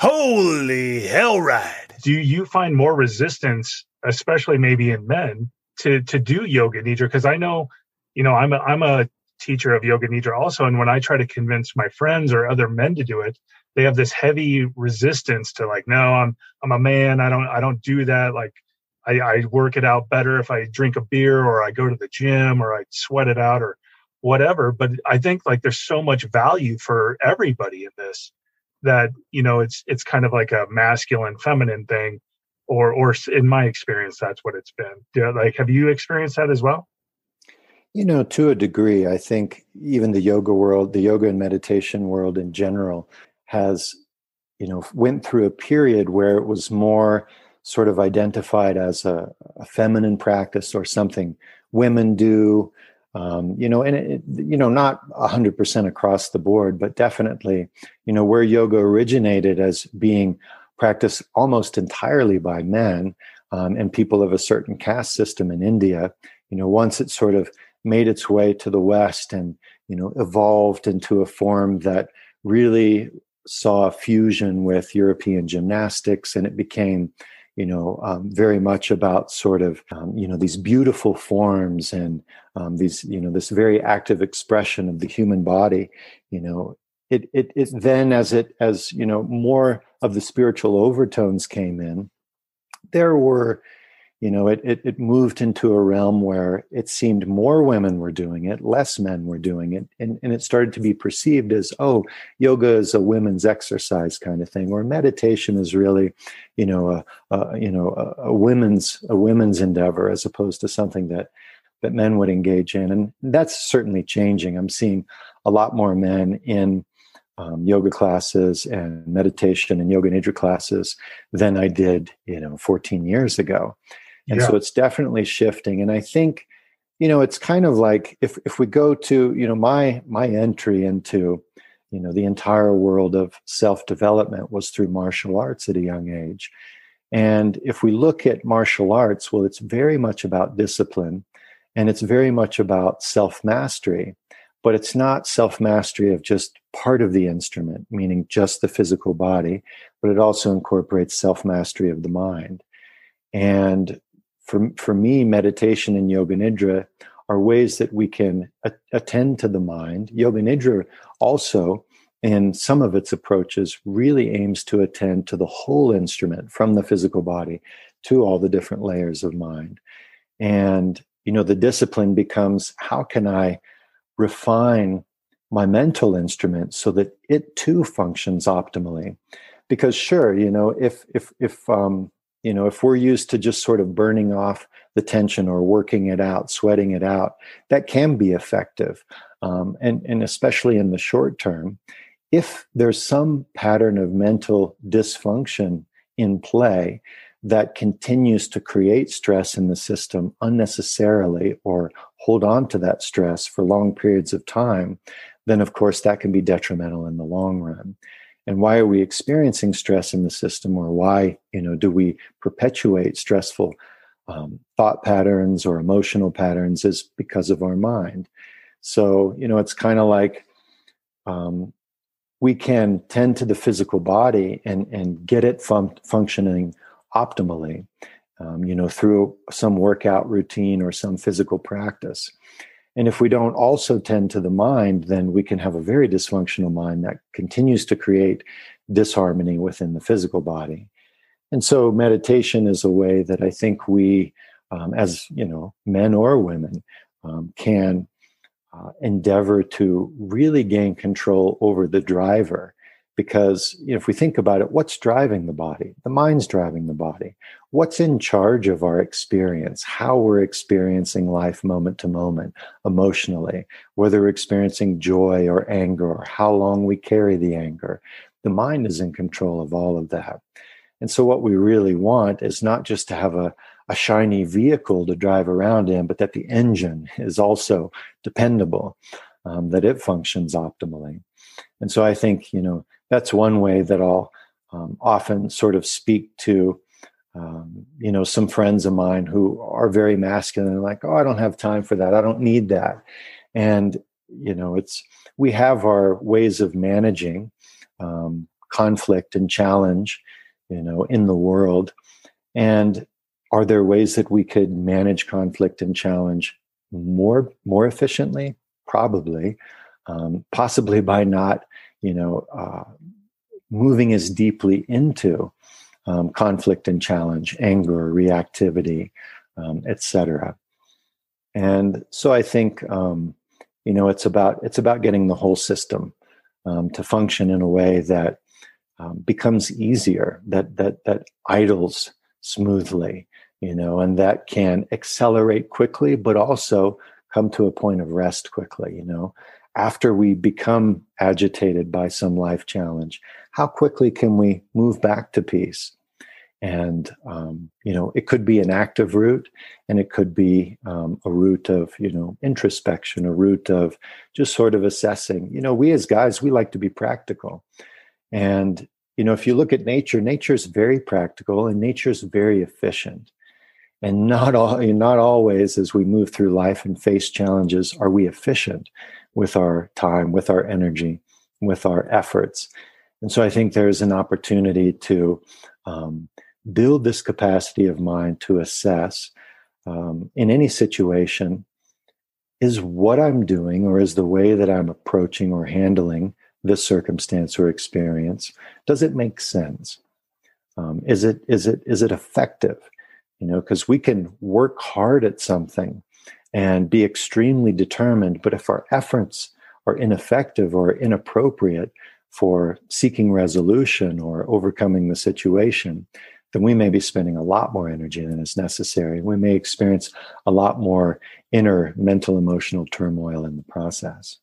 Holy Hellride. Do you find more resistance, especially maybe in men, to to do yoga nidra? Because I know, you know, I'm a I'm a teacher of yoga nidra also, and when I try to convince my friends or other men to do it, they have this heavy resistance to like, no, I'm I'm a man, I don't I don't do that. Like I, I work it out better if I drink a beer or I go to the gym or I sweat it out or whatever. But I think like there's so much value for everybody in this that you know it's it's kind of like a masculine feminine thing or or in my experience that's what it's been. Yeah, like have you experienced that as well? You know to a degree i think even the yoga world the yoga and meditation world in general has you know went through a period where it was more sort of identified as a, a feminine practice or something women do um, you know and it, you know not 100% across the board but definitely you know where yoga originated as being practiced almost entirely by men um, and people of a certain caste system in india you know once it sort of made its way to the west and you know evolved into a form that really saw a fusion with european gymnastics and it became you know, um, very much about sort of, um, you know, these beautiful forms and um, these, you know, this very active expression of the human body, you know, it, it, it then as it, as, you know, more of the spiritual overtones came in, there were, you know it, it, it moved into a realm where it seemed more women were doing it less men were doing it and, and it started to be perceived as oh yoga is a women's exercise kind of thing or meditation is really you know a, a you know a, a women's a women's endeavor as opposed to something that that men would engage in. And that's certainly changing. I'm seeing a lot more men in um, yoga classes and meditation and yoga nidra classes than I did, you know, 14 years ago and yeah. so it's definitely shifting. And i think you know it's kind of like if if we go to you know my my entry into you know the entire world of self development was through martial arts at a young age. And if we look at martial arts well it's very much about discipline and it's very much about self mastery but it's not self mastery of just part of the instrument meaning just the physical body but it also incorporates self mastery of the mind. And for, for me, meditation and yoga nidra are ways that we can a- attend to the mind. Yoga nidra also, in some of its approaches, really aims to attend to the whole instrument from the physical body to all the different layers of mind. And, you know, the discipline becomes how can I refine my mental instrument so that it too functions optimally? Because sure, you know, if if if um, you know if we're used to just sort of burning off the tension or working it out sweating it out that can be effective. Um, and and especially in the short term if there's some pattern of mental dysfunction in play that continues to create stress in the system unnecessarily or hold on to that stress for long periods of time then of course that can be detrimental in the long run and why are we experiencing stress in the system or why you know do we perpetuate stressful um, thought patterns or emotional patterns is because of our mind. So you know it's kind of like um, we can tend to the physical body and and get it fun- functioning optimally um, you know through some workout routine or some physical practice and if we don't also tend to the mind, then we can have a very dysfunctional mind that continues to create disharmony within the physical body. And so meditation is a way that I think we, um, as you know, men or women, um, can uh, endeavor to really gain control over the driver because you know, if we think about it what's driving the body? The mind's driving the body. What's in charge of our experience? How we're experiencing life moment to moment emotionally whether we're experiencing joy or anger or how long we carry the anger. The mind is in control of all of that. And so what we really want is not just to have a, a shiny vehicle to drive around in but that the engine is also dependable um, that it functions optimally. And so i think you know that's one way that I'll um, often sort of speak to, um, you know, some friends of mine who are very masculine, like, oh, I don't have time for that. I don't need that. And, you know, it's, we have our ways of managing um, conflict and challenge, you know, in the world. And are there ways that we could manage conflict and challenge more more efficiently? Probably, um, possibly by not, you know, uh, moving as deeply into um, conflict and challenge, anger, reactivity, um, etc. And so I think um, you know it's about it's about getting the whole system um, to function in a way that um, becomes easier, that that that idles smoothly, you know, and that can accelerate quickly, but also come to a point of rest quickly, you know. After we become agitated by some life challenge, how quickly can we move back to peace? and um, you know it could be an active route and it could be um, a route of you know introspection a route of just sort of assessing. You know we as guys we like to be practical. And you know if you look at nature nature is very practical and nature is very efficient. And not all not always as we move through life and face challenges are we efficient with our time with our energy with our efforts. And so i think there's an opportunity to um, build this capacity of mind to assess um, in any situation is what I'm doing or is the way that I'm approaching or handling this circumstance or experience does it make sense? Um, is it is it is it effective? You know because we can work hard at something and be extremely determined but if our efforts are ineffective or inappropriate for seeking resolution or overcoming the situation then we may be spending a lot more energy than is necessary. We may experience a lot more inner mental emotional turmoil in the process.